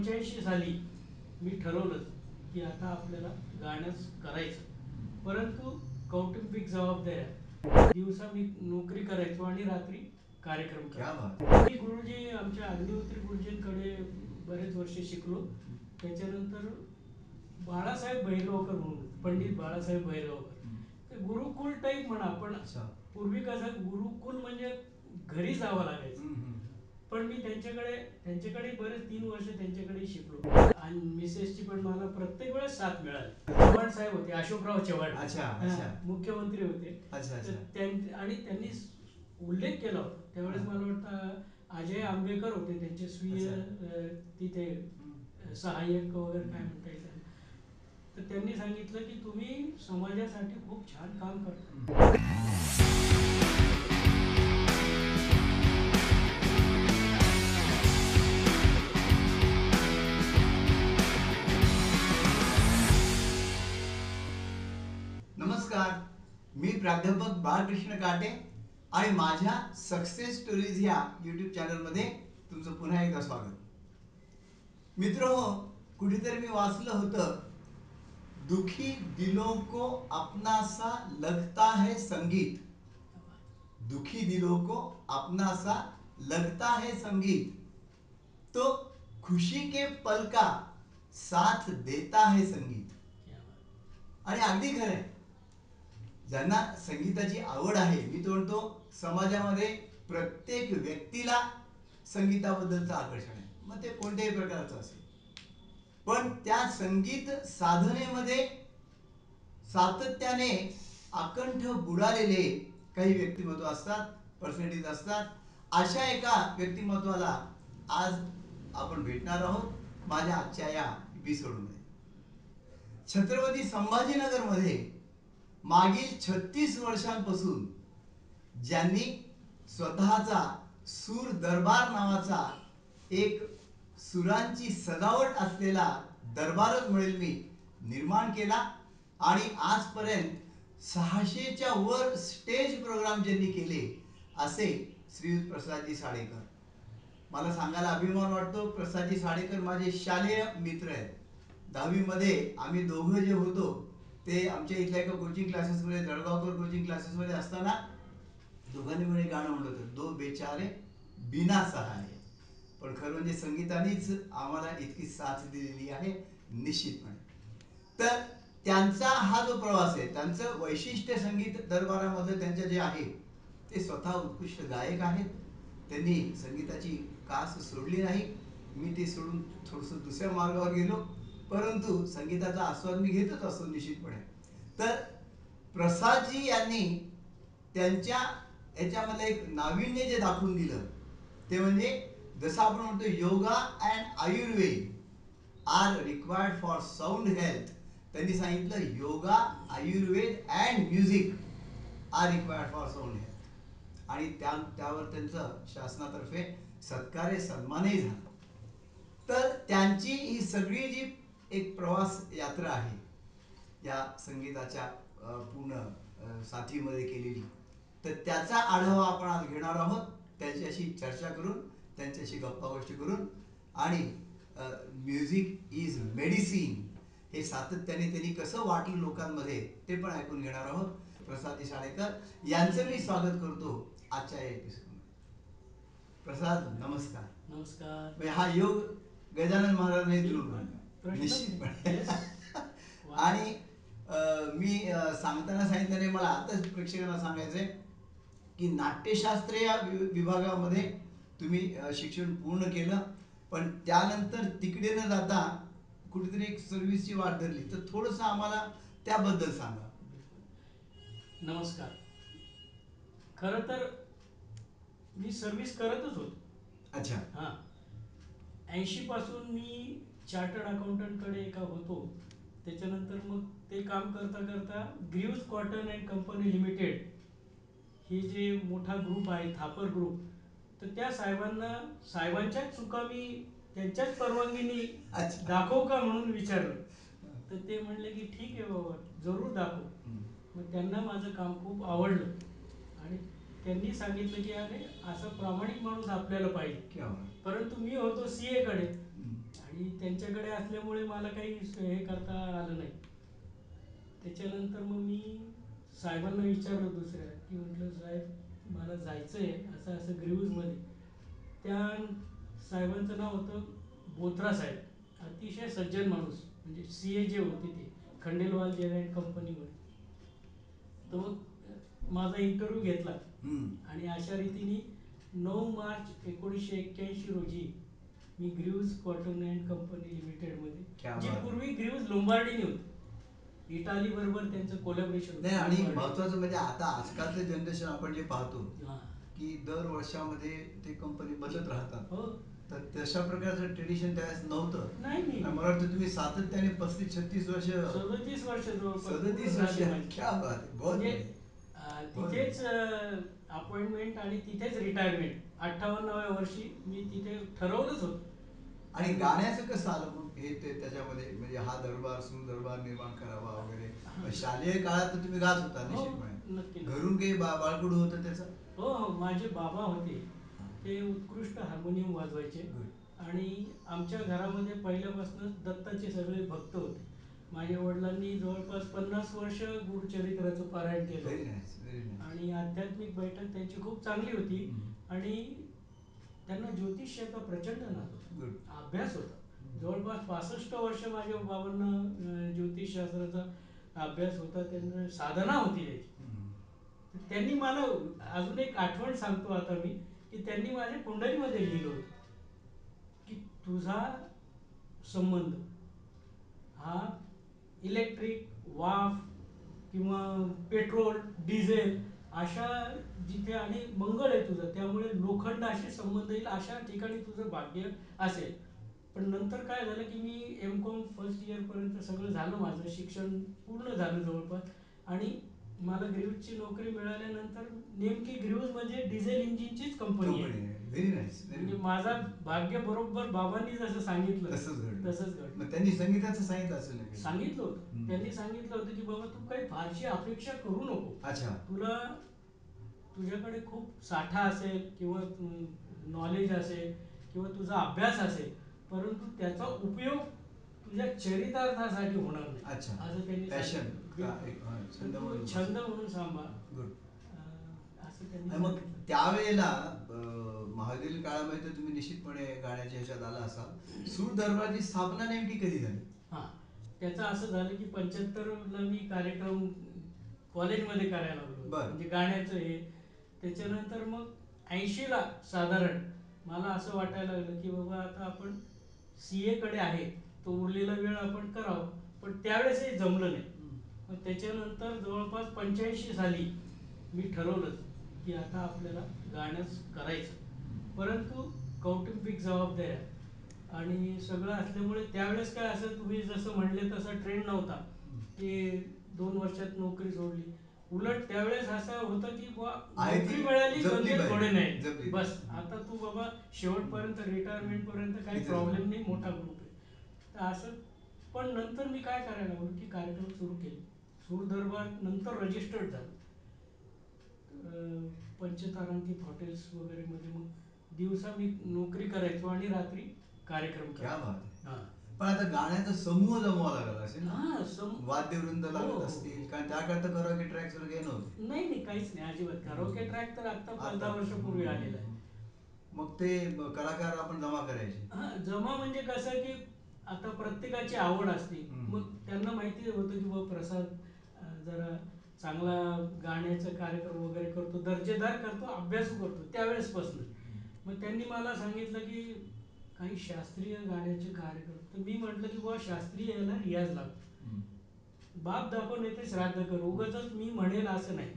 पंच्याऐंशी साली मी ठरवलं की आता आपल्याला गाणंच करायचं परंतु कौटुंबिक जबाबदाऱ्या दिवसा मी नोकरी करायचो आणि रात्री कार्यक्रम क्या करायचो. मी गुरुजी आमच्या अग्निहोत्री गुरुजींकडे बरेच वर्ष शिकलो त्याच्यानंतर बाळासाहेब भैरवकर म्हणून पंडित बाळासाहेब भैरवकर ते गुरुकुल टाईप म्हणा पण. पूर्वी कसं गुरुकुल म्हणजे घरी जावं लागायचं. पण मी त्यांच्याकडे त्यांच्याकडे बरेच तीन वर्ष त्यांच्याकडे शिकलो आणि मिसेसची पण मला प्रत्येक वेळेस साथ मिळाली चव्हाण साहेब होते अशोकराव चव्हाण अच्छा, अच्छा. मुख्यमंत्री होते अच्छा, अच्छा. त्यां- आणि त्यांनी उल्लेख केला होता त्यावेळेस. मला वाटतं अजय आंबेकर होते त्यांचे स्वीय अच्छा. अ, तिथे. सहाय्यक वगैरे काय म्हणता येईल त्यांना. तर त्यांनी सांगितलं की तुम्ही समाजासाठी खूप छान काम करता प्राध्यापक बाळकृष्ण काटे आणि माझ्या सक्सेस स्टोरीज ह्या युट्यूब चॅनलमध्ये तुमचं पुन्हा एकदा स्वागत. मित्र हो कुठेतरी मी वाचलं होतं दुखी दिलों को अपनासा लगता है संगीत. दुखी दिलों को अपना सा लगता है संगीत. तो खुशी के पल का साथ देता है संगीत. आणि अगदी खरं आहे. ज्यांना संगीताची आवड आहे मी तो म्हणतो समाजामध्ये प्रत्येक व्यक्तीला संगीताबद्दलचं आकर्षण आहे. मग ते कोणत्याही प्रकारचं असेल. पण त्या संगीत साधनेमध्ये सातत्याने अकंठ बुडालेले काही व्यक्तिमत्व असतात पर्सनॅलिटीज असतात. अशा एका व्यक्तिमत्वाला आज आपण भेटणार आहोत माझ्या आजच्या या एपिसोडमध्ये. छत्रपती संभाजीनगरमध्ये मागील छत्तीस वर्षांपासून ज्यांनी स्वतःचा सूर दरबार नावाचा एक सुरांची सजावट असलेला दरबारच म्हणेल मी निर्माण केला. आणि आजपर्यंत सहाशेच्या वर स्टेज प्रोग्राम ज्यांनी केले असे श्री प्रसादजी साडेकर. मला सांगायला अभिमान वाटतो प्रसादजी साडेकर माझे शालेय मित्र आहेत. दहावीमध्ये आम्ही दोघं जे होतो ते आमच्या इथल्या एका कोचिंग क्लासेसमध्ये दळगावकर कोचिंग क्लासेसमध्ये असताना दोघांनी म्हणे गाणं म्हणलं होतं दो बेचारे बिना सहारे पण खरं म्हणजे संगीतानेच आम्हाला इतकी साथ दिलेली आहे निश्चितपणे. तर त्यांचा हा जो प्रवास आहे त्यांचं वैशिष्ट्य संगीत दरबारामध्ये त्यांचं जे आहे ते स्वतः उत्कृष्ट गायक आहेत. त्यांनी संगीताची कास सोडली नाही. मी ते सोडून थोडंसं दुसऱ्या मार्गावर गेलो. परंतु संगीताचा आस्वाद मी घेतच असतो निश्चितपणे. तर प्रसादजी यांनी त्यांच्या याच्यामध्ये एक नाविन्य जे दाखवून दिलं ते म्हणजे जसं आपण म्हणतो yoga and Ayurveda are required for sound health. त्यांनी सांगितलं yoga Ayurveda and music are required for sound health. आणि त्या त्यावर त्यांचं शासनातर्फे सत्कार्य सन्मानही झाला. तर त्यांची ही सगळी जी एक प्रवास यात्रा आहे. या संगीताच्या पूर्ण अ, साथीमध्ये केलेली. तर त्याचा आढावा आपण आज घेणार आहोत. त्यांच्याशी चर्चा करून त्यांच्याशी गप्पा गोष्टी करून आणि म्युझिक इज मेडिसिन हे सातत्याने त्यांनी कसं वाटलं लोकांमध्ये ते पण ऐकून घेणार आहोत. प्रसाद शाळेकर यांचं मी स्वागत करतो आजच्या या एपिसोडमध्ये प्रसाद नमस्कार. नमस्कार. म्हणजे हा योग गजानन महाराजांनी दिलो निश्चितपणे. आणि मी सांगताना सांगितलं मला आताच प्रेक्षकांना सांगायचंय की नाट्यशास्त्र या विभागामध्ये तुम्ही शिक्षण पूर्ण केलं पण त्यानंतर तिकडे न जाता कुठेतरी एक सर्व्हिसची वाट धरली. तर थोडंसं आम्हाला त्याबद्दल सांगा. नमस्कार. खरं तर मी सर्व्हिस करतच होतो. अच्छा. हां. ऐंशी पासून मी चार्टर्ड अकाउंटंटकडे एका होतो त्याच्यानंतर मग ते काम करता करता Greaves cotton and company limited हे जे मोठा ग्रुप आहे थापर ग्रुप तर त्या साहेबांना साहेबांच्याच चुका मी त्यांच्याच परवानगीने. दाखवू का म्हणून विचारलं तर ते म्हणले की ठीक आहे बाबा जरूर दाखव. मग त्यांना माझं काम खूप आवडलं आणि त्यांनी सांगितलं की अरे असा प्रामाणिक माणूस आपल्याला पाहिजे. परंतु मी होतो सी कडे हम्म. आणि त्यांच्याकडे असल्यामुळे मला काही हे करता आलं नाही. त्याच्यानंतर मग मी साहेबांना विचारलं दुसऱ्या की म्हटलं साहेब मला जायचं आहे असं असं ग्रीव्जमध्ये. त्या साहेबांचं नाव होतं बोथरा साहेब. अतिशय सज्जन माणूस म्हणजे सी ए जे होते ते खंडेलवाल जेअर अँड कंपनीमध्ये तर मग माझा इंटरव्ह्यू घेतला. हम्म. आणि अशा रीतीने नऊ मार्च एकोणीसशे एक्क्याऐंशी रोजी मी ग्रीव्ज कॉटन अँड कंपनी लिमिटेडमध्ये जी. पूर्वी ग्रीव्ज लोंबार्डीने होती इटाली बरोबर त्यांचं कोलॅबरेशन नाही आणि महत्वाचं म्हणजे आता आजकालचं जनरेशन आपण जे पाहतो की दर वर्षामध्ये ते कंपनी बदलत राहतात. हो. तर तशा प्रकारचं ट्रेडिशन त्यावेळेस नव्हतं. नाही मला वाटतं तुम्ही सातत्याने पस्तीस छत्तीस वर्ष सदतीस वर्ष सदतीस वर्ष. क्या बात म्हणजे तिथेच अपॉइंटमेंट आणि तिथेच रिटायरमेंट अठ्ठावन्नाव्या वर्षी मी तिथे ठरवलंच होतं. आणि गाण्याचं कसं आलं मग? हे ते त्याच्यामध्ये म्हणजे हा दरबार सूर दरबार निर्माण करावा वगैरे. शालेय काळात तर तुम्ही गात होता हो, निश्चितपणे. घरून काही बाळकडू होतं त्याचं? हो हो माझे बाबा होते. ते उत्कृष्ट हार्मोनियम वाजवायचे. आणि आमच्या घरामध्ये पहिल्यापासूनच दत्ताचे सगळे भक्त होते. माझ्या वडिलांनी जवळपास पन्नास वर्ष गुरुचरित्राचं पारायण केलं. आणि आध्यात्मिक बैठक त्यांची खूप चांगली होती. आणि त्यांना ज्योतिष्याचा प्रचंड नाद होता. अभ्यास होता. जवळपास पासष्ट वर्ष माझ्या बाबांना ज्योतिषशास्त्राचा अभ्यास होता. त्यांना साधना होती त्याची तर त्यांनी मला अजून एक आठवण सांगतो आता मी की त्यांनी माझ्या कुंडलीमध्ये लिहिलं होतं की तुझा संबंध हा इलेक्ट्रिक वाफ किंवा पेट्रोल डिझेल अशा जिथे आणि मंगळ आहे तुझं. त्यामुळे लोखंडाशी संबंध येईल अशा ठिकाणी तुझं भाग्य असेल. पण नंतर काय झालं की मी एम कॉम फर्स्ट इयरपर्यंत सगळं झालं माझं. शिक्षण पूर्ण झालं जवळपास. आणि मला ग्रीव्जची नोकरी मिळाल्यानंतर नेमकी ग्रीव्ज म्हणजे डिझेल इंजिनचीच कंपनी आहे. व्हेरी नाईस म्हणजे माझा भाग्य बरोबर बाबांनी जसं सांगितलं तसंच घडलं. तसंच घडलं. मग त्यांनी संगीताचं सांगितलं असेल? सांगितलं होतं. त्यांनी सांगितलं होतं की बाबा तू काही फारशी अपेक्षा करू नको. अच्छा. तुला तुझ्याकडे खूप साठा असेल किंवा नॉलेज असेल किंवा तुझा अभ्यास असेल परंतु त्याचा उपयोग तुझ्या चरितार्थासाठी होणार नाही. अच्छा. असं त्यांनी. छंद म्हणून सांभाळ. गुड आणि मग. त्यावेळेला महादेवी काळामध्ये तर तुम्ही निश्चितपणे गाण्याच्या ह्याच्यात आला असाल. सूर दरबारची स्थापना नेमकी कधी झाली? हां. त्याचं असं झालं की पंच्याहत्तरला मी कार्यक्रम कॉलेजमध्ये करायला लागलो. बरं. म्हणजे गाण्याचं हे. त्याच्यानंतर मग ऐंशीला साधारण मला असं वाटायला लागलं की बाबा आता आपण सी एकडे आहे. तो उरलेला वेळ आपण करावं. पण त्यावेळेसही जमलं नाही. मग त्याच्यानंतर जवळपास पंच्याऐंशी साली मी ठरवलं. की आता आपल्याला गाणंच करायचं. परंतु कौटुंबिक जबाबदाऱ्या आणि सगळं असल्यामुळे त्यावेळेस काय असं तुम्ही जसं म्हणले तसा ट्रेंड नव्हता. की दोन वर्षात नोकरी सोडली. उलट त्यावेळेस असं होतं की बुवा आहे ती नोकरी मिळाली जपली पाहिजे. थोडे नाही. जपली. बस. आता तू बाबा शेवटपर्यंत रिटायरमेंट पर्यंत काही प्रॉब्लेम. नाही मोठा ग्रुप आहे. तर असं पण नंतर मी काय करायला लागलो की कार्यक्रम सुरू केले. सूर दरबार नंतर रजिस्टर्ड झालं. पंचतारांकित हॉटेल्स वगैरे मध्ये मग दिवसा मी नोकरी करायचो आणि रात्री कार्यक्रम क्या करायचो बात आहे. हां पण आता गाण्याचा समूह जमवा लागला असेल ना हां सम वाद्यवृंद हो, लागत हो. असतील कारण त्या करता कराओके ट्रॅक्स वगैरे नव्हते नाही नाही काहीच नाही अजिबात कराओके ट्रॅक तर आता पाच दहा आता. वर्षापूर्वी आलेला आहे मग ते ब- कलाकार आपण जमा करायचे हा जमा म्हणजे कसं की आता प्रत्येकाची आवड असते हम्म. मग त्यांना माहिती होतं की बाबा प्रसाद अं, जरा चांगला गाण्याचा कार्यक्रम वगैरे करतो दर्जेदार करतो अभ्यास करतो त्यावेळेसपासून. मग त्यांनी मला सांगितलं की काही शास्त्रीय गाण्याचे कार्यक्रम तर मी म्हटलं की बाबा शास्त्रीय याला रियाज लागतो. बाप दाखव नाही ते श्राद्ध कर. उगाच मी म्हणेल असं नाही.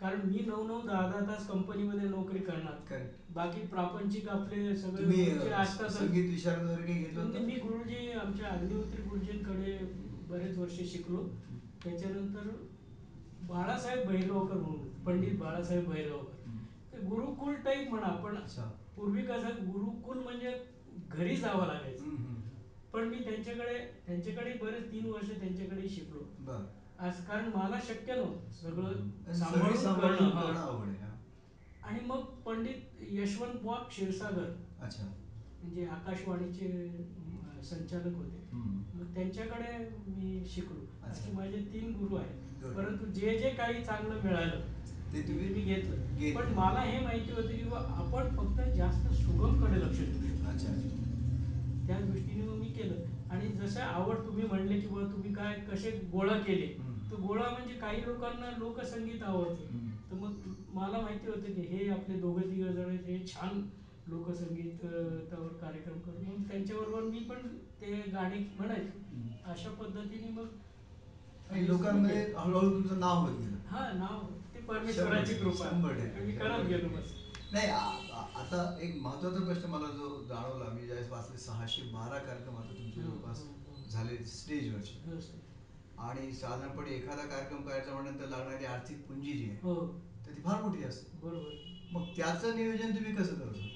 कारण मी नऊ नऊ दहा दहा तास कंपनीमध्ये नोकरी करणार. बाकी प्रापंचिक आपले सगळे संगीत विशारद वगैरे घेतलं म्हणजे मी गुरुजी आमच्या अग्निहोत्री गुरुजींकडे बरेच वर्ष शिकलो. त्याच्यानंतर बाळासाहेब भैरगावकर म्हणून पंडित बाळासाहेब. ते गुरुकुल टाईप म्हणा पण पूर्वी कसं गुरुकुल म्हणजे घरी जावं लागायचं. पण मी त्यांच्याकडे त्यांच्याकडे बरेच तीन वर्ष त्यांच्याकडे शिकलो असं कारण मला शक्य नव्हतं सगळं सांभाळून. आणि मग पंडित यशवंत बुवा क्षीरसागर अच्छा म्हणजे आकाशवाणीचे संचालक होते. मग त्यांच्याकडे मी शिकलो. असे माझे तीन गुरु आहेत. परंतु जे जे काही चांगलं मिळालं ते तुम्ही मी घेतलं. पण मला हे माहिती होतं की आपण फक्त जास्त सुगमकडे लक्ष देऊ शकतो अच्छा त्या दृष्टीने मग मी केलं आणि जसं आवड तुम्ही म्हणले की बुवा तुम्ही काय कसे गोळा केले. तर गोळा म्हणजे काही लोकांना लोकसंगीत आवडतं. तर मग मला माहिती होतं की हे आपले दोघं तिघं जण हे छान लोकसंगीत अं, त्यावर कार्यक्रम करू मग त्यांच्याबरोबर मी पण ते गाणी म्हणायचो. अशा पद्धतीने मग आणि लोकांमध्ये हळूहळू तुमचं नाव होत गेलं. हा नाव. ते परमेश्वराची कृपा. शंभर टक्के, मी करत. गेलो बस. नाही आ- आ- आता एक महत्त्वाचा प्रश्न मला जो जाणवला मी ज्यावेळेस वाचले सहाशे बारा कार्यक्रम आता तुमचे हो, जवळपास हो, हो. झाले स्टेजवरचे. व्यवस्थित. आणि साधारणपणे एखादा कार्यक्रम करायचा म्हणल्यानंतर लागणारी आर्थिक पुंजी जी आहे हो. तर ती फार मोठी असते. बरोबर. मग त्याचं नियोजन तुम्ही कसं करता?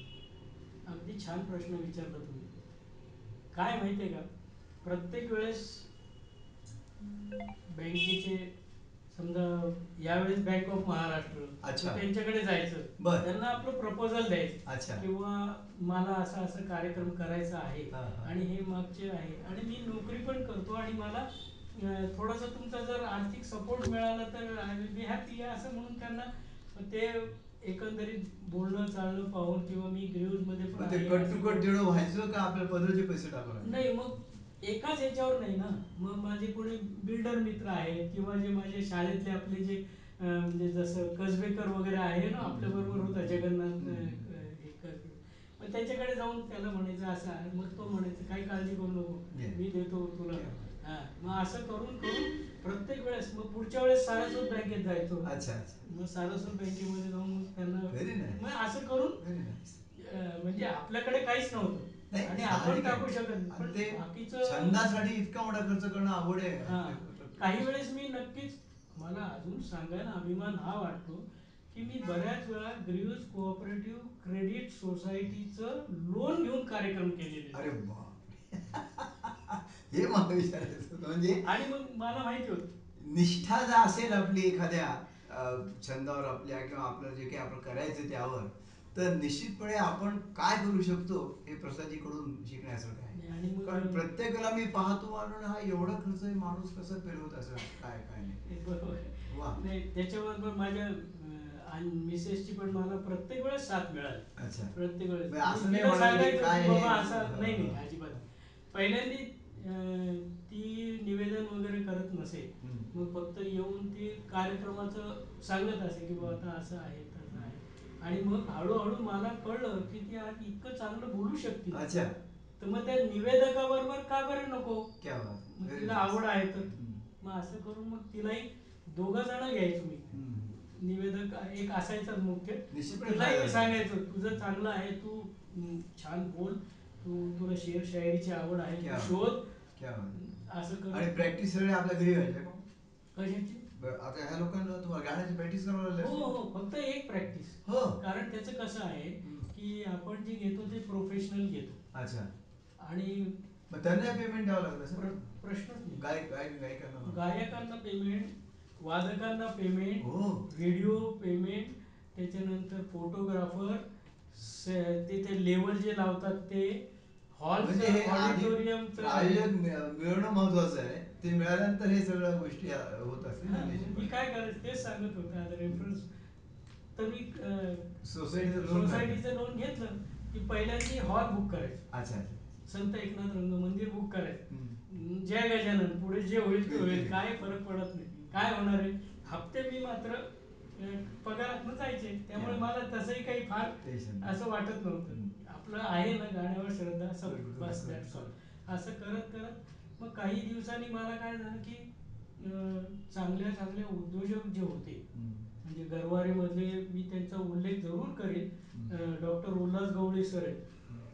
अगदी छान प्रश्न विचारला तुम्ही. काय माहितीये का? प्रत्येक वेळेस बँकेचे समजा यावेळेस बँक ऑफ महाराष्ट्र अच्छा. त्यांच्याकडे जायचं. त्यांना आपलं प्रपोजल द्यायचं अच्छा. किंवा मला असा असा कार्यक्रम करायचा आहे. आणि हे मागचे आहे आणि मी नोकरी पण करतो आणि मला थोडासा तुमचा जर आर्थिक सपोर्ट मिळाला तर आय विल बी हॅपी असं म्हणून त्यांना ते एकंदरीत बोलणं चालणं पाहून किंवा मी मध्ये पण कट टू कट देणं व्हायचं का आपल्या पदराचे पैसे टाकावे नाही मग एकाच ह्याच्यावर नाही ना. मग माझे कोणी बिल्डर मित्र आहेत किंवा जे माझे शाळेतले आपले जे म्हणजे जसं कसबेकर वगैरे आहे ना आपल्या बरोबर होता जगन्नाथ. मग त्याच्याकडे जाऊन त्याला म्हणायचं असं आहे. मग तो म्हणायचं काही काळजी करू नको. मी देतो तुला. हा. मग असं करून करून प्रत्येक वेळेस मग पुढच्या वेळेस सारस्वत बँकेत जायचो. अच्छा अच्छा. मग सारस्वत बँकेमध्ये जाऊन मग त्यांना. मग असं करून व्हेरी नाईस अं, म्हणजे आपल्याकडे काहीच नव्हतं. आणि आपण. टाकू शकत पण ते बाकीचं छंदासाठी इतका मोठा खर्च करणं आवड आहे. काही वेळेस मी नक्कीच मला अजून सांगायला अभिमान हा वाटतो की मी बऱ्याच वेळा ग्रीव्स कोऑपरेटिव्ह क्रेडिट सोसायटीचं लोन घेऊन कार्यक्रम केलेले. अरे हे मला विचारायचं म्हणजे आणि मग मला माहिती होतं. निष्ठा जर असेल आपली एखाद्या छंदावर आपल्या किंवा आपलं जे काही आपण करायचं त्यावर तर निश्चितपणे आपण काय करू शकतो हे प्रसादजीकडून शिकण्यासारखं आहे. कारण प्रत्येक वेळेला मी पाहतो म्हणून हा एवढा खर्च आहे माणूस कसं पेरवत असं काय काय नाही. त्याच्याबरोबर माझ्या आणि मिसेसची पण मला प्रत्येक वेळेस साथ मिळाली. अच्छा. प्रत्येक वेळेस. असं नाही असं नाही नाही. अजिबात पहिल्यांदी ती निवेदन वगैरे करत नसेल. हम्म. मग फक्त येऊन ती कार्यक्रमाचं सांगत असे की बाबा आता असं आहे आणि मग हळूहळू मला कळलं की ती आज इतकं चांगलं बोलू शकते अच्छा. तर मग त्या निवेदकाबरोबर का बरं नको? क्या बात मग Very तिला nice. आवड आहे तर. मग असं करून मग तिलाही दोघं जण घ्यायचो मी. हम्म. निवेदक एक असायचाच मुख्य निश्चितपणे तिलाही मी फायदा सांगायचो तुझं चांगलं आहे तू हम्म, छान बोल. तू तुला शेर शायरीची आवड आहे क्या तू शोध. क्या बात असं कर आणि प्रॅक्टिस सगळे आपल्या घरी व्हायच्या का? कशाची? बरं, आता ह्या लोकांना तुम्हाला गाण्याची प्रॅक्टिस करावं हो लागली. हो फक्त एक प्रॅक्टिस हो. कारण त्याचं कसं आहे. की आपण जे घेतो ते प्रोफेशनल घेतो. अच्छा. आणि मग त्यांना पेमेंट द्यावं प्र- सर प्रश्नच नाही. गायक गायक गायकांना गायकांना पेमेंट वादकांना पेमेंट हो. व्हिडिओ पेमेंट त्याच्यानंतर फोटोग्राफर तिथे लेवल जे लावतात ते हॉल म्हणजे हे आधी ऑडिटोरियमचं आयोजक मिळ- महत्वाचं आहे. ते मिळाल्यानंतर हे सगळ्या गोष्टी होत असतील मी. काय करायचं तेच सांगत होतं आता रेफरन्स तर मी सोसायटीचं लोन सोसायटीचं लोन घेतलं की पहिल्यांदा हॉल बुक करायचं अच्छा संत एकनाथ रंग मंदिर बुक करायचं. जय गजानन पुढे जे होईल ते होईल. काय फरक पडत नाही काय होणार आहे हप्ते मी मात्र अं, पगारातनं जायचे त्यामुळे. मला तसंही काही फार. असं वाटत नव्हतं. आपलं आहे ना गाण्यावर श्रद्धा बरोबर, बस. असं करत करत मग काही दिवसांनी मला काय झालं की चांगल्या चांगल्या उद्योजक जे होते. म्हणजे गरवारेमधले मी त्यांचा उल्लेख जरूर करेन. डॉक्टर उल्हास गवळी सर आहेत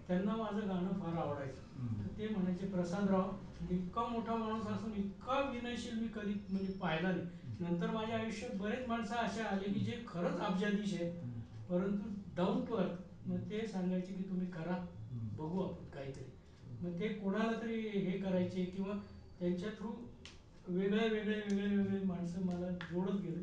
त्यांना माझं गाणं फार आवडायचं ते म्हणायचे प्रसादराव म्हणजे इतका मोठा माणूस असून इतका विनयशील मी कधी म्हणजे पाहिला नाही नंतर माझ्या आयुष्यात बरेच माणसं असे आले की जे खरंच अब्जाधीश आहेत. परंतु डाऊन टू अर्थ मग ते सांगायचे की तुम्ही करा. बघू आपण काहीतरी मग ते कोणाला तरी हे करायचे किंवा त्यांच्या थ्रू वेगळे वेगळे वेगळे वेगळे माणसं मला जोडत गेले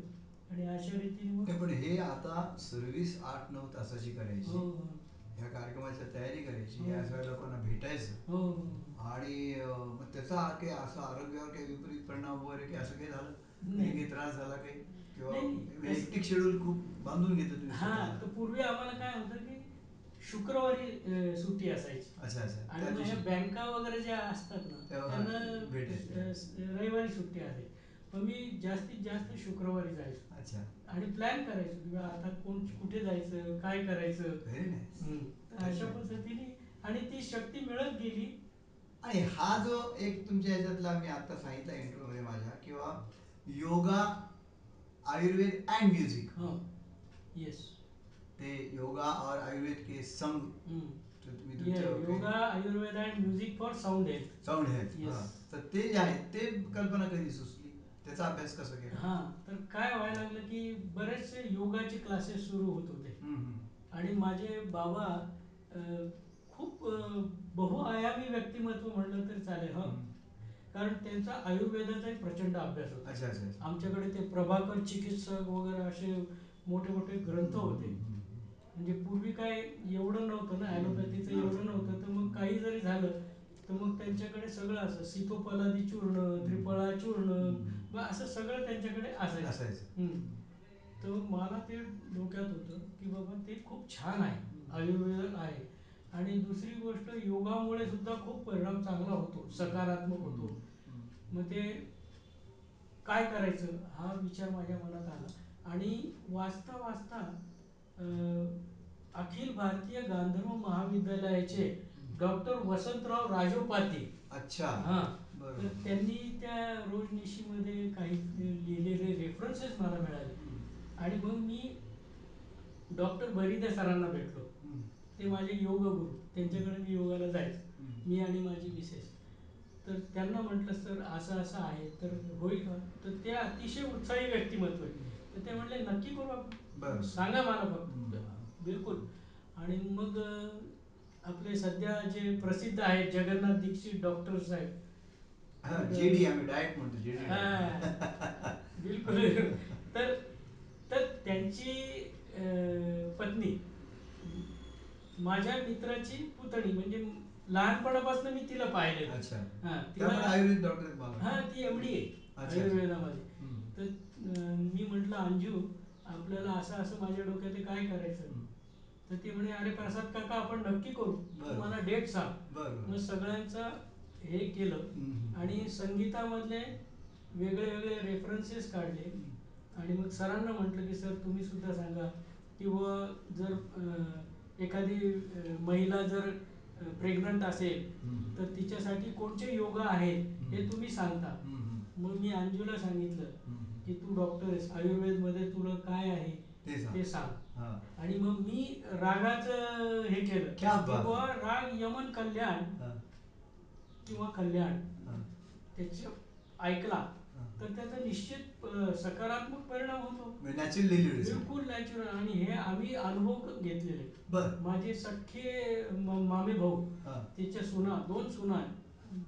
आणि अशा रीतीने मग पण हे आता सर्व्हिस आठ नऊ तासाची करायची हो हो ह्या कार्यक्रमाची तयारी करायची हो. या सगळ्या लोकांना भेटायचं हो हो, आणि अं, मग त्याचा काही असं आरोग्यावर काही विपरीत परिणाम वगैरे काही असं काही झालं नाही. काही त्रास झाला काही किंवा नाही, नाही. वैयक्तिक शेड्यूल खूप बांधून घेतो तुम्ही हा स्वतःला. तर पूर्वी आम्हाला काय शुक्रवारी सुट्टी असायची. अच्छा अच्छा आणि मग ह्या बँका वगैरे ज्या असतात ना त्यांना रविवारी सुट्टी असायची. मग मी जास्तीत जास्त शुक्रवारी जायचो. अच्छा. आणि प्लॅन करायचो की आता कोण कुठे जायचं काय करायचं. अशा पद्धतीने आणि ती शक्ती मिळत गेली. आणि हा जो एक तुमच्या ह्याच्यातला मी आता सांगितलं इंट्रो मध्ये माझ्या किंवा yoga Ayurveda and music yes ते योगा और आयुर्वेद के तुमचं yoga Ayurveda and music for sound health sound health. तर ते जे आहे ते कल्पना कधी सुचली? त्याचा अभ्यास कसा केला? हा. तर काय व्हायला लागलं की बरेचसे योगाचे क्लासेस सुरू होत होते. आणि माझे बाबा खूप बहुआयामी व्यक्तिमत्व म्हणलं तर चालेल हो. कारण त्यांचा आयुर्वेदाचाही प्रचंड अभ्यास होता. अच्छा अच्छा अच्छा. आमच्याकडे ते प्रभाकर चिकित्सक वगैरे असे मोठे मोठे ग्रंथ होते. म्हणजे पूर्वी काय एवढं नव्हतं ना ॲलोपॅथीचं. एवढं नव्हतं तर मग काही जरी झालं तर मग त्यांच्याकडे सगळं असं सितोपलादी चूर्ण त्रिफळा चूर्ण. मग असं सगळं त्यांच्याकडे असायचं. तर मला ते डोक्यात होतं की बाबा ते खूप छान आहे आयुर्वेद आहे आणि दुसरी गोष्ट योगामुळे सुद्धा खूप परिणाम चांगला होतो सकारात्मक होतो. मग ते काय करायचं हा विचार माझ्या मनात आला आणि वाचता वाचता अं, अखिल भारतीय गांधर्व महाविद्यालयाचे डॉक्टर वसंतराव राजोपाध्ये अच्छा. हा. तर बरोबर त्यांनी त्या रोजनिशीमध्ये काही लिहिलेले रेफरन्सेस मला मिळाले. आणि मग मी डॉक्टर बरिदे सरांना भेटलो. हम्म. ते माझे योग गुरु. त्यांच्याकडे मी योगाला जायचो. हम्म. मी आणि माझी मिसेस. तर त्यांना म्हटलं सर असं असं आहे तर होईल का? तर ते अतिशय उत्साही व्यक्तिमत्व आहे. तर ते म्हणले नक्की करू बरं. आपण सांगा मला फक्त. हम्म. बिलकुल. आणि मग आपले सध्या जे प्रसिद्ध आहेत जगन्नाथ दीक्षित डॉक्टर साहेब. हा जेडी आम्ही डायट म्हणतो जेडी हा, बिलकुल. तर तर त्यांची पत्नी माझ्या मित्राची पुतणी म्हणजे लहानपणापासून मी तिला पाहिलं अच्छा. हा त्या पण तिला आयुर्वेद डॉक्टर हा ती एम डी आहे. आयुर्वेदामध्ये. तर मी म्हटलं अंजू आपल्याला असं असं माझ्या डोक्यात काय करायचं. तर ती म्हणे अरे प्रसाद काका आपण नक्की करू तू. मला डेट सांग मग सगळ्यांचं हे केलं. आणि संगीतामधले वेगळे वेगळे रेफरन्सेस काढले. आणि मग सरांना म्हटलं की सर तुम्ही सुद्धा सांगा किंवा जर एखादी महिला जर प्रेग्नंट असेल. तर तिच्यासाठी कोणते योगा आहेत हे तुम्ही सांगता. मग मी अंजूला सांगितलं. की तू डॉक्टर आहेस आयुर्वेदमध्ये तुला काय आहे ते सांग. हा. आणि मग मी रागाचं हे केलं. की बुवा राग यमन कल्याण. किंवा कल्याण. त्याचे ऐकला. तर त्याचा निश्चित सकारात्मक परिणाम होतो म्हणजे नॅचरल डिलिव्हरी बिलकुल नॅचरल आणि हे आम्ही अनुभव घेतलेले माझे सख्खे मामे भाऊ. त्याच्या सुना दोन सुना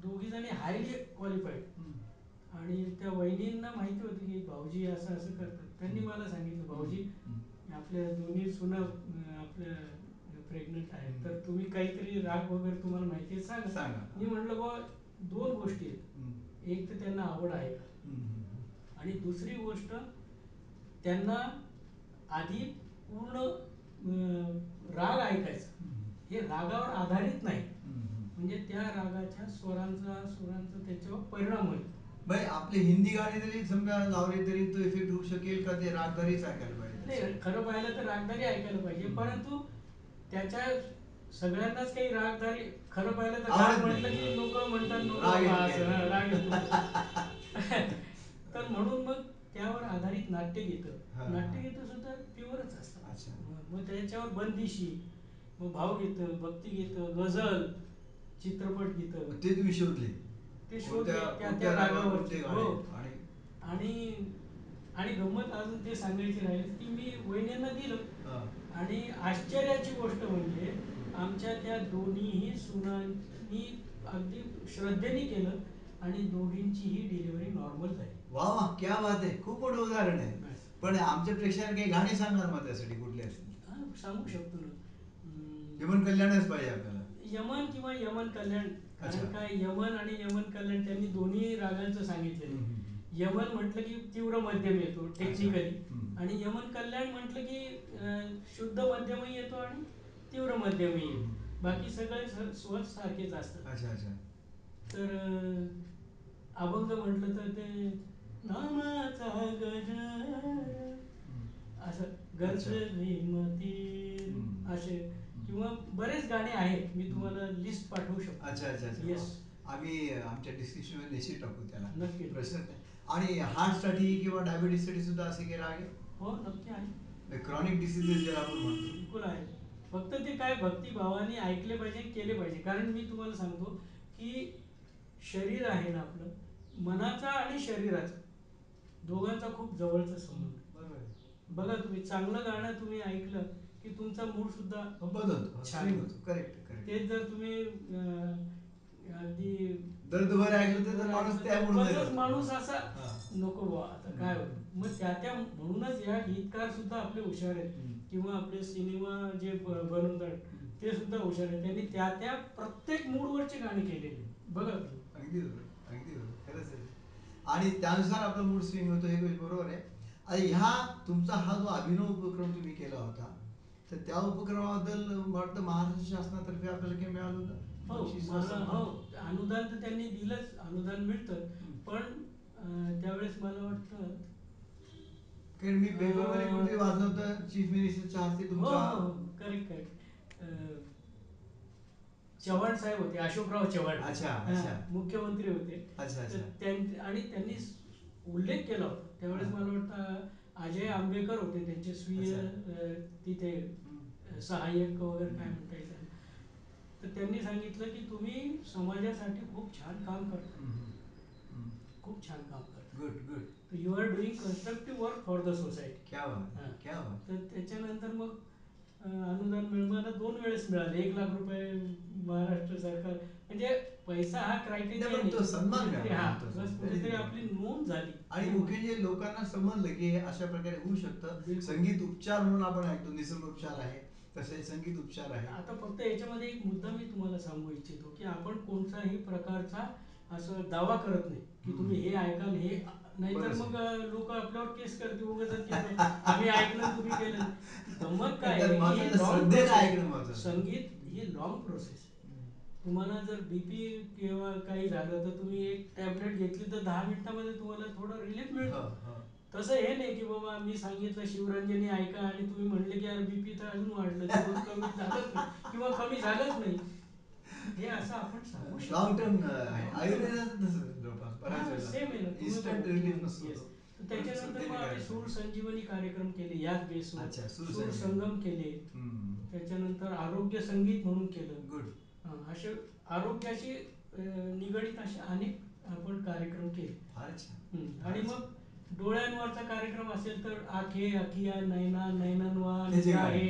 दोघी जणी हायली क्वालिफाईड. आणि त्या वहिनींना माहिती होतं की भाऊजी असं असं करतात त्यांनी मला सांगितलं भाऊजी. आपल्या दोन्ही सुना आपल्या प्रेग्नंट आहेत तर तुम्ही काहीतरी राग वगैरे तुम्हाला माहिती आहे सांगा सांगा. मी म्हटलं बा दोन गोष्टी आहेत. एक तर त्यांना आवड आहे का. आणि दुसरी गोष्ट त्यांना आधी पूर्ण राग ऐकायचा. हे रागावर आधारित नाही. म्हणजे त्या रागाच्या स्वरांचा सुरांचा त्याच्यावर परिणाम होईल बाई आपले हिंदी गाणे जरी समजा लावले तरी तो इफेक्ट होऊ शकेल का? ते रागदारीच ऐकायला पाहिजे. नाही खरं पाहिलं तर रागदारी ऐकायला पाहिजे. परंतु त्याच्या सगळ्यांनाच काही रागदारी खरं पाहिलं तर राग. म्हटलं की लोक म्हणतात राग येतो तर म्हणून मग त्यावर आधारित नाट्यगीतं हा. नाट्यगीतं सुद्धा प्युअरच असतात. मग त्याच्यावर बंदिशी मग भावगीतं भक्तिगीतं गझल चित्रपट गीतं. मग ते तुम्ही शोधले. ते कोणत्या- त्या त्या रागावर रागावरचे कोणते गाणे हो. आणि आणि गंमत अजून ते सांगायची राहिली की मी वहिन्यांना दिलं. आणि आश्चर्याची गोष्ट म्हणजे आमच्या त्या दोन्हीही सुनांनी अगदी श्रद्धेने केलं आणि दोघींचीही डिलिव्हरी नॉर्मल झाली. वा वा क्या बात आहे. खूप मोठं उदाहरण आहे. पण आमच्या प्रेक्षकांना काही गाणी सांगा ना मग त्यासाठी कुठली असतील? सांगू शकतो ना. यमन कल्याणच पाहिजे आपल्याला. यमन किंवा यमन कल्याण. कारण काय यमन आणि यमन कल्याण त्यांनी दोन्ही रागांचं सांगितलेलं आहे. यमन म्हटलं की तीव्र मध्यम येतो टेक्निकली. आणि यमन कल्याण म्हटलं की शुद्ध मध्यमही येतो आणि तीव्र मध्यमही येतो. बाकी सगळे स्वर सारखेच असतात अच्छा अच्छा तर अभंग म्हटलं तर ते नामाचा गजर हम्म. असं अच्छा. भीमती. असे किंवा बरेच गाणे आहेत मी तुम्हाला लिस्ट पाठवू शकतो. अच्छा अच्छा अच्छा. येस आम्ही आमच्या डिस्क्रिप्शनमध्ये निश्चित टाकू त्याला. नक्की. प्रश्न. आणि हार्टसाठी किंवा डायबिटीससाठी सुद्धा असे काही राग हो नक्की आहे. आहे क्रॉनिक डिसिजेस जे आपण म्हणतो. बिलकुल आहे. फक्त ते काय भक्तिभावाने ऐकले पाहिजे केले पाहिजे. कारण मी तुम्हाला सांगतो की शरीर आहे ना आपलं मनाचा आणि शरीराचा. दोघांचा खूप जवळचा संबंध. आहे. बरोबर आहे. बघा तुम्ही चांगलं गाणं तुम्ही ऐकलं की तुमचा मूड सुद्धा बदलतो. छान होतो. Correct correct. तेच जर तुम्ही अं, अगदी दर्द भर ऐकलं तर- माणूस त्या मूड उगाचच माणूस असा. नको बुवा आता काय होतं? मग त्या त्या म्हणूनच या गीतकार सुद्धा आपले हुशार आहेत. किंवा आपले सिनेमा जे ब- बनवतात. ते सुद्धा हुशार आहेत. त्यांनी त्या त्या प्रत्येक मूडवरचे गाणी केलेली. बघा अगदी बरोबर अगदी बरोबर. खरंच आहे. आणि त्यानुसार आपला मूड स्विंग होतो हे गोष्ट बरोबर आहे. ह्या तुमचा हा जो अभिनव उपक्रम तुम्ही केला होता तर त्या उपक्रमाबद्दल वाटतं महाराष्ट्र शासनातर्फे आपल्याला काही मिळालं होतं? हो हो अनुदान तर त्यांनी दिलंच अनुदान मिळतं. पण त्यावेळेस मला वाटतं कारण मी पेपरमध्ये अं, कुठे वाचलं होतं चीफ मिनिस्टरच्या हस्ते हो तुमचा हो करेक्ट करेक्ट चव्हाण साहेब होते अशोकराव चव्हाण. अच्छा, अच्छा. मुख्यमंत्री होते. अच्छा, आणि त्यांनी उल्लेख केला होता. त्यावेळेस. मला वाटतं अजय आंबेकर होते त्यांचे स्वीय तिथे सहाय्यक वगैरे काय. म्हणता येईल. त्यांना. तर त्यांनी सांगितलं की तुम्ही समाजासाठी खूप छान काम करता. खूप छान काम करता. Good good you are doing constructive work for the society क्या बात क्या बात. तर त्याच्यानंतर मग अनुदान मिळ मला दोन वेळेस मिळाले. एक लाख रुपये महाराष्ट्र सरकार. म्हणजे पैसा हा क्रायटेरिया नाही, तो सन्मान मिळाला, कुठेतरी. आपली नोंद झाली. आणि मुख्य म्हणजे लोकांना समजलं की हे अशा प्रकारे होऊ शकतं. संगीत उपचार म्हणून आपण ऐकतो निसर्ग उपचार आहे तसे संगीत उपचार आहे. आता फक्त याच्यामध्ये एक मुद्दा मी तुम्हाला सांगू इच्छितो की आपण कोणताही प्रकारचा असं दावा करत नाही की. तुम्ही हे ऐका आणि हे नाहीतर मग लोक आपल्यावर केस करतील उगाच आम्ही ऐकलं तुम्ही केलं. गंमत काय? आहे. की. संगीत ही लॉंग प्रोसेस तुम्हाला जर बीपी किंवा काही झालं तर तुम्ही एक टॅबलेट घेतली तर दहा मिनिटामध्ये तुम्हाला थोडं रिलीफ मिळतं. तसं हे नाही की बाबा मी सांगितलं शिवरंजनी ऐका आणि तुम्ही म्हणले की यार बीपी तर अजून वाढलं कमी झालंच नाही. किंवा कमी झालंच नाही. हे असं आपण सांगू शकतो लॉंग टर्म तसं जवळपास बऱ्याच वेळेला इन्स्टंट. रिलीफ नसतो. तो. त्याच्यानंतर मग आम्ही. सूर संजीवनी कार्यक्रम केले याच बेसवर सूर सूर संजीवनी. संगम केले हम्म. त्याच्यानंतर आरोग्य संगीत म्हणून केलं गुड हा, असे आरोग्याशी अं, निगडित असे अनेक आपण कार्यक्रम केले फारच छान हम्म. आणि मग डोळ्यांवरचा कार्यक्रम असेल तर आखे अखिया नैना नैननवा आहे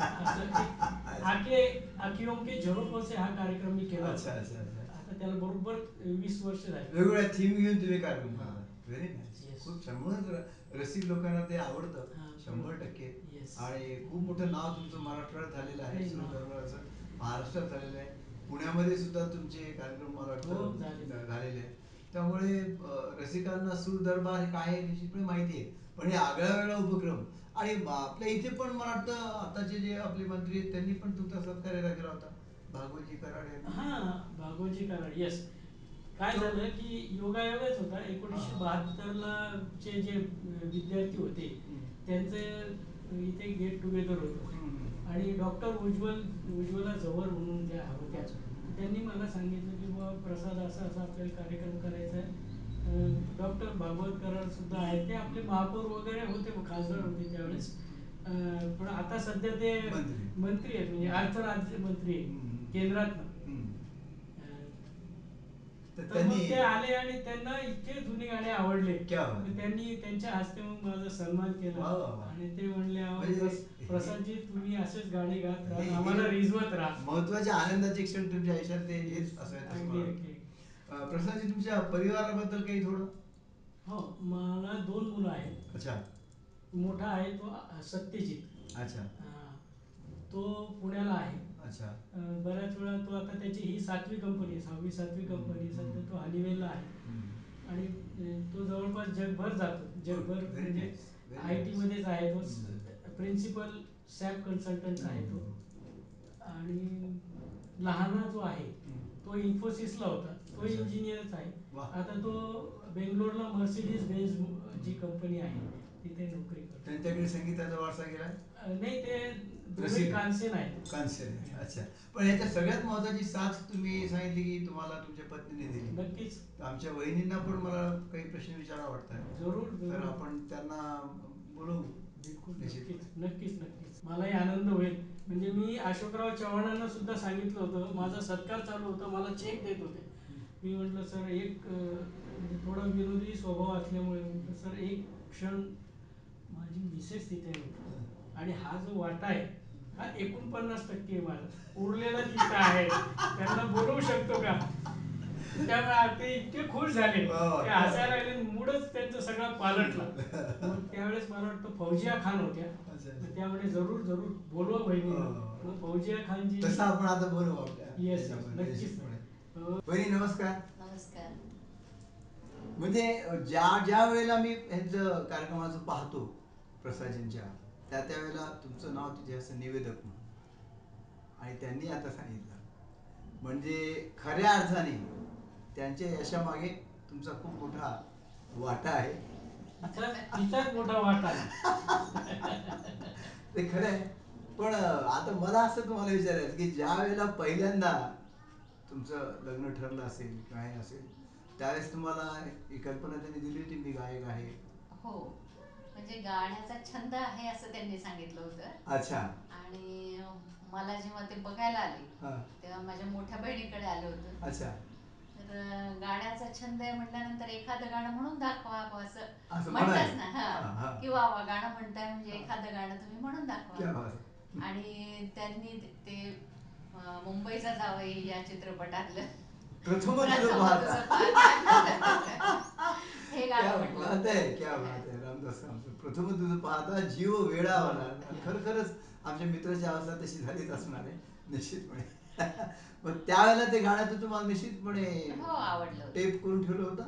असं आखे अखियों के झरोखों से हा कार्यक्रम मी केला अच्छा. अच्छा आता त्याला बरोबर वीस वर्ष झाली वेगवेगळ्या थीम घेऊन तुम्ही कार्यक्रम. करता व्हेरी नाईस. खूप छान म्हणूनच र- रसिक लोकांना ते आवडतं शंभर. टक्के. आणि खूप मोठं नाव तुमचं मराठवाड्यात झालेलं आहे महाराष्ट्रात झालेलं आहे पुण्यामध्ये सुद्धा तुमचे कार्यक्रम मला हो, वाटतं झालेले. झा- झालेले आहेत त्यामुळे रसिकांना सूर दरबार हे काय आहे निश्चितपणे माहिती आहे पण हे आगळा वेगळा उपक्रम आणि आपल्या इथे पण मला वाटतं आताचे जे आपले मंत्री आहेत त्यांनी पण तुमचा सत्कार केला होता भागवतजी कराड यांनी. हा भागवजी कराड येस काय झालं की योगायोगच होता एकोणीसशे हा. बहात्तरला चे जे विद्यार्थी होते. त्यांचं इथे गेट टुगेदर होतं. आणि डॉक्टर उज्ज्वल उज्ज्वला जवळ म्हणून ज्या होत्या. त्यांनी मला सांगितलं की बाबा प्रसाद असा असा आपल्याला कार्यक्रम करायचा आहे डॉक्टर भागवत कराड सुद्धा आहेत ते आपले महापौर वगैरे होते खासदार होते त्यावेळेस पण आता सध्या ते मंत्री. मंत्री आहेत म्हणजे अर्थ राज्यमंत्री आहेत हम्म. केंद्रातनं हम्म. अं, तर तर मग त्यांनी ते आले आणि त्यांना इतके जुने गाणे आवडले त्यांनी त्यांच्या हस्ते मग माझा सन्मान केला. आणि ते म्हणले "अहो, म्हणजे प्रस- हे- प्रसादजी तुम्ही असेच गाणे गात राहा आम्हाला रिझवत राहा. महत्त्वाचे आनंदाचे क्षण तुमच्या आयुष्यात ते हेच असावेत असं अगदी मला अगदी. वाटतं. अं, प्रसादजी तुमच्या परिवाराबद्दल काही थोडं? हो मला दोन मुलं आहेत. अच्छा. मोठा आहे तो सत्यजित. अच्छा. तो पुण्याला आहे. अच्छा. बऱ्याच वेळा तो आता त्याची ही सातवी कंपनी आहे सहावी सातवी कंपनी सध्या तो हनीवेलला आहे. आणि तो जवळपास जगभर जातो जगभर म्हणजे आय टी. मध्येच आहे तो. प्रिन्सिपल सॅप कन्सल्टंट आहे तो. आणि लहाना जो आहे. तो इन्फोसिसला होता. तो. इंजिनियरच आहे. आता तो बेंगलोरला मर्सिडीज बेन्झ जी कंपनी आहे तिथे नोकरी करतो. त्यांच्याकडे संगीताचा वारसा गेलाय अं, नाही ते. कांसेन आहेत कांस्य अच्छा. पण याच्यात सगळ्यात महत्वाची साथ तुम्ही सांगितली की तुम्हाला तुमच्या पत्नीने दिली. नक्कीच. आमच्या वहिनींना पण मला काही प्रश्न विचारा वाटतात जरूर तर आपण त्यांना बोलवू. बिलकुल. नक्कीच नक्कीच. नक्कीच मलाही आनंद होईल. म्हणजे मी अशोकराव चव्हाणांना सुद्धा सांगितलं होतं. माझा सत्कार चालू होता मला चेक देत होते. मी म्हटलं सर एक म्हणजे थोडा विनोदी स्वभाव असल्यामुळे म्हटलं सर एक क्षण माझी मिसेस तिथे आणि हा जो वाटा आहे हा एकोणपन्नास टक्के आहे माझा. उरलेला तिथं आहे त्यांना बोलवू शकतो का? त्यामुळे ते इतके खुश झाले. हो. ते हसायला लागले आणि मूडच त्यांचा सगळा पालटला. मग त्यावेळेस मला वाटतं फौजिया खान होत्या. त्यामुळे जरूर जरूर बोलवा बहिणी हो. मग फौजिया खानची तसं आपण आता बोलवू आपल्या. येस नक्कीच. हो. वहिनी नमस्कार. नमस्कार. म्हणजे ज्या ज्या वेळेला मी ह्यांचं कार्यक्रमाचं पाहतो प्रसादजींच्या त्या त्यावेळेला तुमचं नाव तिथे असं निवेदक म्हणून. आणि त्यांनी आता सांगितलं. म्हणजे खऱ्या अर्थाने त्यांच्या यशामागे तुमचा खूप मोठा वाटा आहे. तिचाच मोठा वाटा आहे. ते खरं आहे. पण आता मला असं तुम्हाला विचारायचं की ज्या वेळेला पहिल्यांदा तुमचं लग्न ठरलं असेल किंवा हे असेल त्यावेळेस तुम्हाला ही कल्पना त्यांनी दिली होती मी गायक आहे? हो. म्हणजे गाण्याचा छंद आहे असं त्यांनी सांगितलं होतं. अच्छा. आणि मला जेव्हा ते बघायला आले तेव्हा माझ्या मोठ्या बहिणीकडे आलं होतं. अच्छा. गाण्याचा छंद आहे म्हटल्यानंतर एखादं गाणं म्हणून दाखवा बुवा असं. म्हणतात. ना हा, की वा वा गाणं म्हणताय म्हणजे. एखादं गाणं तुम्ही म्हणून दाखवा. आणि त्यांनी ते मुंबईचा जावई या चित्रपटातलं प्रथम तुझं पाहता. हे क्या गाणं म्हटलं रामदास प्रथम तुझं पाहता जीव वेळावाला खरोखरच आमच्या मित्राची अवस्था तशी झालीच असणार आहे निश्चितपणे. मग त्यावेळेला ते गाणं तर तुम्हाला निश्चितपणे हो आवडलं होतं. टेप करून ठेवलं होतं?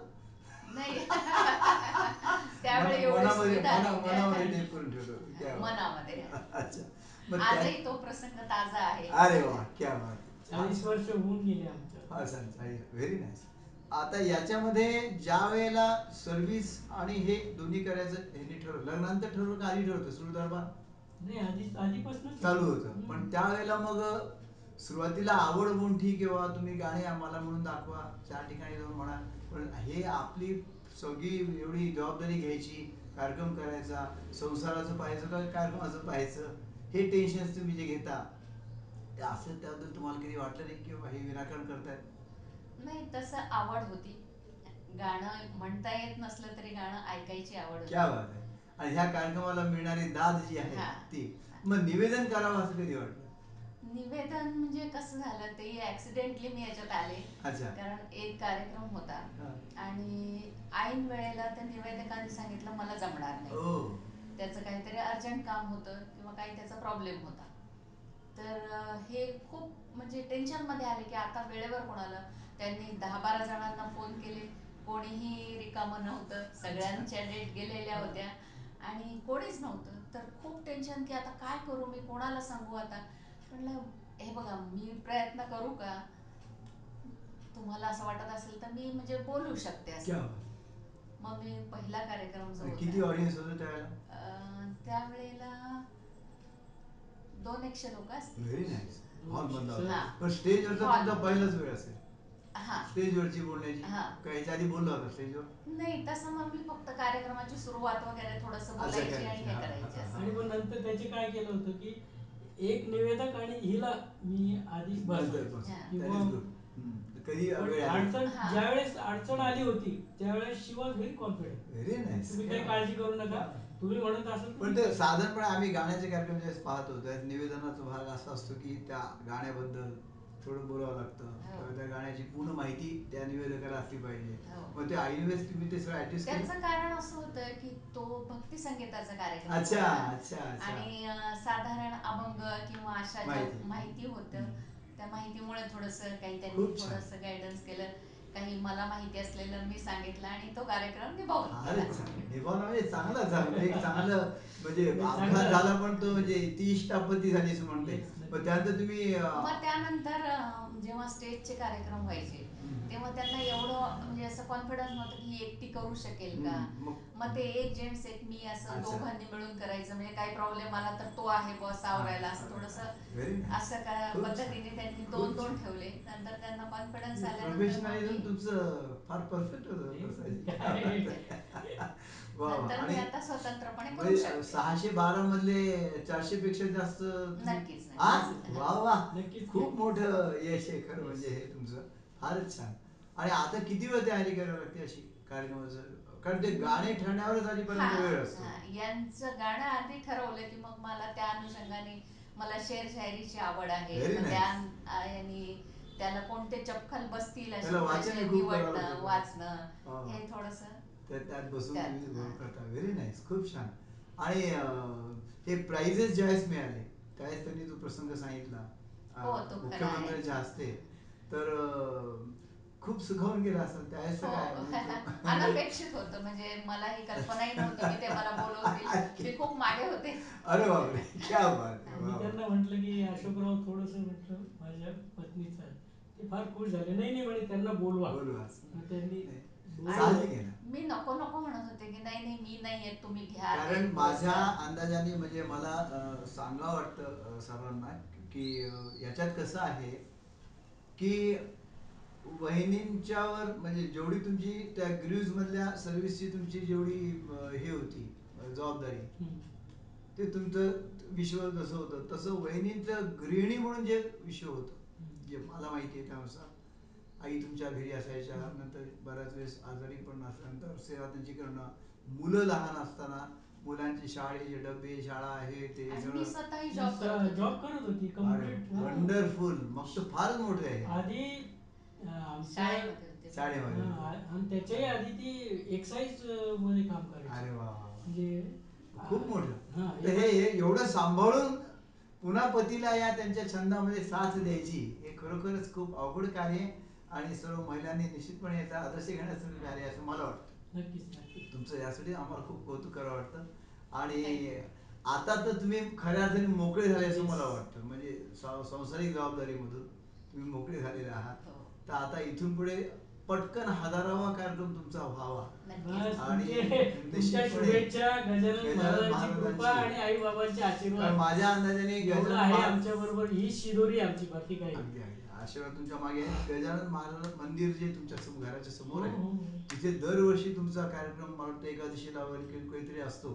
नाही. त्यावेळी मना- एवढी मनामध्ये सुविधा मना- नव्हत्या. मनामध्ये टेप करून ठेवलं होतं. क्या बात. मनामध्ये. अच्छा. मग त्या- आजही तो प्रसंग ताजा आहे. अरे वा क्या बात. चाळीस वर्ष होऊन गेले आमच्या. हा सांग व्हेरी नाईस आता याच्यामध्ये ज्या वेळेला सर्व्हिस आणि हे दोन्ही करायचं ह्यांनी ठरवलं लग्नानंतर ठरवलं का आधी ठरवलं सुरू दरबार नाही आधी आधीपासूनच चालू होतं. पण त्यावेळेला मग सुरुवातीला आवड मोठी किंवा तुम्ही गाणे आम्हाला म्हणून दाखवा चार ठिकाणी जाऊन म्हणा. पण हे आपली सगळी एवढी जबाबदारी घ्यायची कार्यक्रम करायचा संसाराचं पाहायचं का कार्यक्रमाचं पाहायचं हे टेन्शन तुम्ही जे घेता ते असं त्याबद्दल तुम्हाला कधी वाटलं नाही की बाबा हे विनाकारण करतायत? नाही तसं आवड होती. गाणं म्हणता येत नसलं तरी गाणं ऐकायची आवड क्या बात आहे. आणि ह्या कार्यक्रमाला मिळणारी दाद जी आहे. ती. मग निवेदन करावं असं कधी वाटलं निवेदन म्हणजे कसं झालं ते ऍक्सिडेंटली मी याच्यात आले. अच्छा. कारण एक कार्यक्रम होता. हा. आणि ऐन वेळेला त्या निवेदकांनी सांगितलं मला जमणार नाही. ओ त्याचं काहीतरी अर्जंट काम होतं किंवा काही त्याचा प्रॉब्लेम होता. तर हे खूप म्हणजे टेन्शनमध्ये आले की आता वेळेवर कोणाला? त्यांनी दहा बारा जणांना फोन केले. कोणीही रिकामं नव्हतं. सगळ्यांच्या डेट गेलेल्या होत्या. आणि कोणीच नव्हतं. तर खूप टेन्शन की आता काय करू? मी कोणाला सांगू आता? म्हणलं हे बघा मी प्रयत्न करू का? तुम्हाला असं वाटत असेल तर मी म्हणजे बोलू शकते क्या असं बात. मग मी पहिला कार्यक्रम जो आणि होता किती ऑडियन्स होतं त्यावेळेला? अं, त्यावेळेला दोन एकशे लोक असतील. व्हेरी नाईस हॉल मधला हा. होता. पण स्टेजवरचा Hall. तुमचा मधला. पहिलाच वेळ असेल. हां. स्टेजवरची बोलण्याची. हा. काय ह्याच्या आधी बोलला होता स्टेजवर नाही तसं मग मी फक्त कार्यक्रमाची सुरुवात वगैरे थोडंसं बोलायची करायची. आणि हे हा, करायचे हा, असं. आणि मग नंतर त्याचे काय केलं होतं की एक निवेदक आणि हिला मी आधी बसवायचो. कधी अडचण. ज्यावेळेस अडचण आली होती त्यावेळेस she was very confident very nice तुम्ही काही काळजी करू नका. तुम्ही म्हणत असाल पण ते. साधारणपणे आम्ही गाण्याचे कार्यक्रम ज्यावेळेस पाहतो त्यात निवेदनाचा भाग असा असतो की त्या गाण्याबद्दल थोडं बोलावं लागतं हो. त्या गाण्याची पूर्ण माहिती त्या निवेदकाला असली पाहिजे हो. मग ते ऐनवेळेस तुम्ही ते सगळं ऍडजस्ट त्याचं केलं कारण असं होतं की तो भक्ती संगीताचा कार्यक्रम अच्छा, होता. अच्छा, अच्छा. आणि अं, साधारण अभंग किंवा अशा ज्या माहिती. माहिती होतं. त्या माहितीमुळे थोडंसं काही त्यांनी खूप छान. थोडंसं गायडन्स केलं काही मला माहिती असलेलं मी सांगितलं आणि तो कार्यक्रम गेला. छान निभावणं म्हणजे चांगलं झालं एक चांगलं म्हणजे अपघात चांगलं. झाला पण तो म्हणजे ती इष्टापत्ती झाली असं म्हणते मग त्यानंतर तुम्ही मग त्यानंतर जेव्हा स्टेजचे कार्यक्रम व्हायचे तेव्हा त्यांना एवढं म्हणजे असं कॉन्फिडन्स नव्हतं की ही एकटी करू शकेल का हम्म, मग- मग ते एक जेंट्स एक मी असं अच्छा. दोघांनी मिळून करायचं म्हणजे काही प्रॉब्लेम आला तर तो आहे बॉस आवरायला असं थोडंसं. असं का खूप पद्धतीने. त्यांनी खूप दोन दोन छान. ठेवले नंतर त्यांना कॉन्फिडन्स आल्यानंतर मग प्रोफेशनलिझम मी- तुमचं फार परफेक्ट होतं काय? वा वा. नंतर मी आणि आता स्वतंत्रपणे करू म्हणजे शकते सहाशे बारा मधले चारशे पेक्षा जास्त तुम्ही- नक्कीच, नक्कीच. हा? वा वा नक्कीच. खूप मोठं यश आहे खरं म्हणजे हे तुमचं फारच छान आणि आता किती वेळ तयारी करावी लागते अशी कार्यक्रमाचं कारण ते गाणे ठरण्यावरच आधीपर्यंत वेळ असतो. यांचं गाणं आधी ठरवलं की मग मला त्या अनुषंगाने मला शेर शायरीची आवड आहे Very मग nice. त्या आणि त्याला कोणते चपखल बसतील त्याला वाचन खूप करावं निवडणं लागतं. वाचणं हा. थोडस त्या त्यात बसून त्यात, तुम्ही हा. work करता व्हेरी नाईस खूप छान आणि अं, हे प्राइजेस ज्यावेळेस मिळाले त्यावेळेस त्यांनी तो प्रसंग सांगितला अं, हो, तो खरा मुख्यमंत्र्यांच्या. हस्ते तर खूप सुखावून गेला असेल त्यावेळेस हो काय म्हणजे? तो- अनपेक्षित होतं म्हणजे मला ही कल्पनाही नव्हती की ते मला बोलवतील. मी खूप मागे होते. अरे बापरे क्या बात आहे. मी. त्यांना म्हटलं की अशोकराव थोडस म्हटलं माझ्या पत्नीचं ते फार खुश झाले. नाही नाही म्हणे त्यांना बोलवा. बोलवाच. मग त्यांनी मी नको नको म्हणत होते की नाही नाही मी नाही येत तुम्ही घ्या. कारण माझ्या. अंदाजाने म्हणजे मला अं, सांगावं वाटतं सर्वांना की याच्यात कसं आहे की वहिनींच्यावर म्हणजे जेवढी तुमची त्या ग्रीव्ज मधल्या सर्व्हिसची तुमची जेवढी हे होती जबाबदारी. ते तुमचं विश्व जसं होतं तसं वहिनींचं गृहिणी म्हणून जे विश्व होतं. जे मला माहिती आहे त्यानुसार आई तुमच्या घरी असायच्या नंतर बऱ्याच वेळेस आजारी पण असल्यानंतर सेवा त्यांची करणं मुलं लहान असताना मुलांचे शाळेचे डबे शाळा हे ते मी जॉब करत होते. वंडरफुल मग तर फारच मोठं आहे. आधी शाळेमध्ये आणि त्याच्याही आधी ती एक्साईजमध्ये काम करायची. अरे वा. म्हणजे खूप मोठं. हा, तर एवढं सांभाळून पुन्हा पतीला या त्यांच्या छंदामध्ये साथ द्यायची हे खरोखरच खूप अवघड कार्य आहे आणि सर्व महिलांनी निश्चितपणे याचा आदर्श घेण्यासारखं कार्य आहे असं मला वाटतं. नक्कीच. तुमचं यासाठी आम्हाला खूप कौतुक करावं वाटतं. आणि आता तर तुम्ही खऱ्या अर्थाने मोकळे झाले असं. मला वाटतं. म्हणजे संसारिक जबाबदारीमधून तुम्ही मोकळे झालेले आहात. हो. तर आता इथून पुढे पटकन हजारावा कार्यक्रम तुमचा व्हावा. आणि आई आशीर्वाद. माझ्या अंदाजाने आमच्या बरोबर ही शिदोरी आमची बाकी काही आशीर्वाद तुमच्या मागे गजानन महाराज मंदिर जे तुमच्या घराच्या समोर हो, हो, आहे हो. तिथे दरवर्षी तुमचा कार्यक्रम वाटतं एकादशीला वगैरे काही- काहीतरी असतो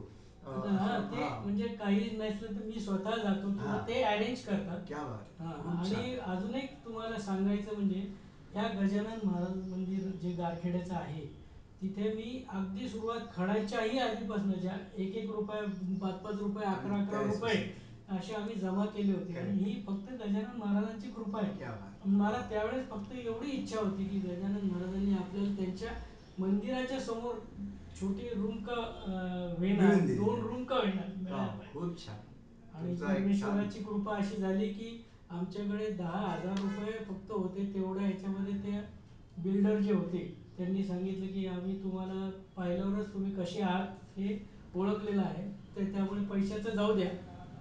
हा, हा. म्हणजे काही नसलं तर मी स्वतः जातो हा. ते अरेंज करतात क्या बात हा, आहे. खूप आणि अजून एक तुम्हाला सांगायचं म्हणजे ह्या गजानन महाराज मंदिर जे गारखेड्याचं आहे तिथे मी अगदी सुरुवात खडायच्याही आधीपासून ज्या एक एक रुपये पाच पाच रुपये अकरा अकरा रुपये असे आम्ही जमा केले होते आणि. ही फक्त गजानन महाराजांची कृपा आहे. मला त्यावेळेस फक्त एवढी इच्छा होती की गजानन महाराजांनी आपल्याला त्यांच्या मंदिराच्या समोर छोटी रूम का वेणार. दोन रूम का वेणार. खूप छान आणि परमेश्वराची कृपा अशी झाली की आमच्याकडे दहा हजार रुपये फक्त होते तेवढ्या ह्याच्यामध्ये ते बिल्डर जे होते त्यांनी सांगितलं की आम्ही तुम्हाला पाहिल्यावरच तुम्ही कसे आहात हे ओळखलेलं आहे तर त्यामुळे पैशाचं जाऊ द्या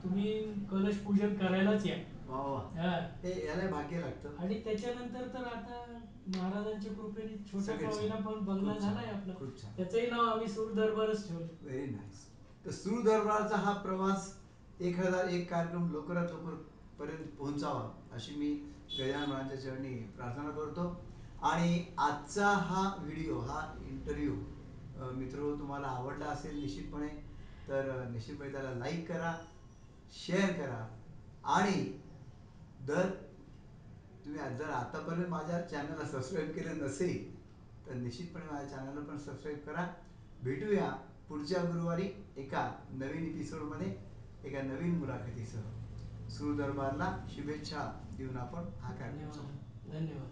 तुम्ही कलश पूजन करायलाच या वा वा हा. हे याला भाग्य लागतं आणि त्याच्यानंतर तर आता महाराजांच्या कृपेने छोटा सगळं का छान. होईना पण बंगला खूप छान. झालाय आपला खूप छान. त्याचंही नाव आम्ही सूर दरबारच ठेवलं व्हेरी नाईस तर सुरू दरबारचा हा प्रवास एक हजार एक कार्यक्रम लवकरात लवकर पर्यंत पोहोचावा अशी मी गजानन महाराजांच्या चरणी प्रार्थना करतो आणि आजचा हा व्हिडिओ हा इंटरव्ह्यू मित्र तुम्हाला आवडला असेल निश्चितपणे तर अ, निश्चितपणे त्याला लाईक करा शेअर करा. आणि दर तुम्ही जर आतापर्यंत माझ्या चॅनलला सबस्क्राईब केलं नसेल तर निश्चितपणे माझ्या चॅनलला पण सबस्क्राईब करा. भेटूया पुढच्या गुरुवारी एका नवीन एपिसोडमध्ये एका नवीन मुलाखतीसह. सुरू दरबारला शुभेच्छा देऊन आपण हा कार्यक्रम धन्यवाद.